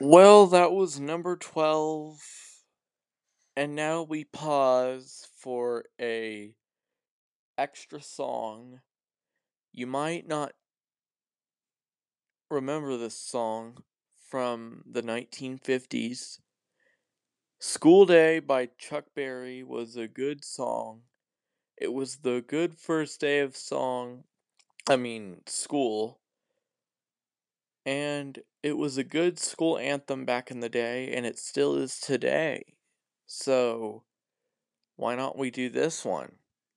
Well, that was number 12. And now we pause for a extra song. You might not remember this song from the 1950s. School Day by Chuck Berry was a good song. It was the good first day of song, I mean, school. And it was a good school anthem back in the day, and it still is today. So, why not we do this one?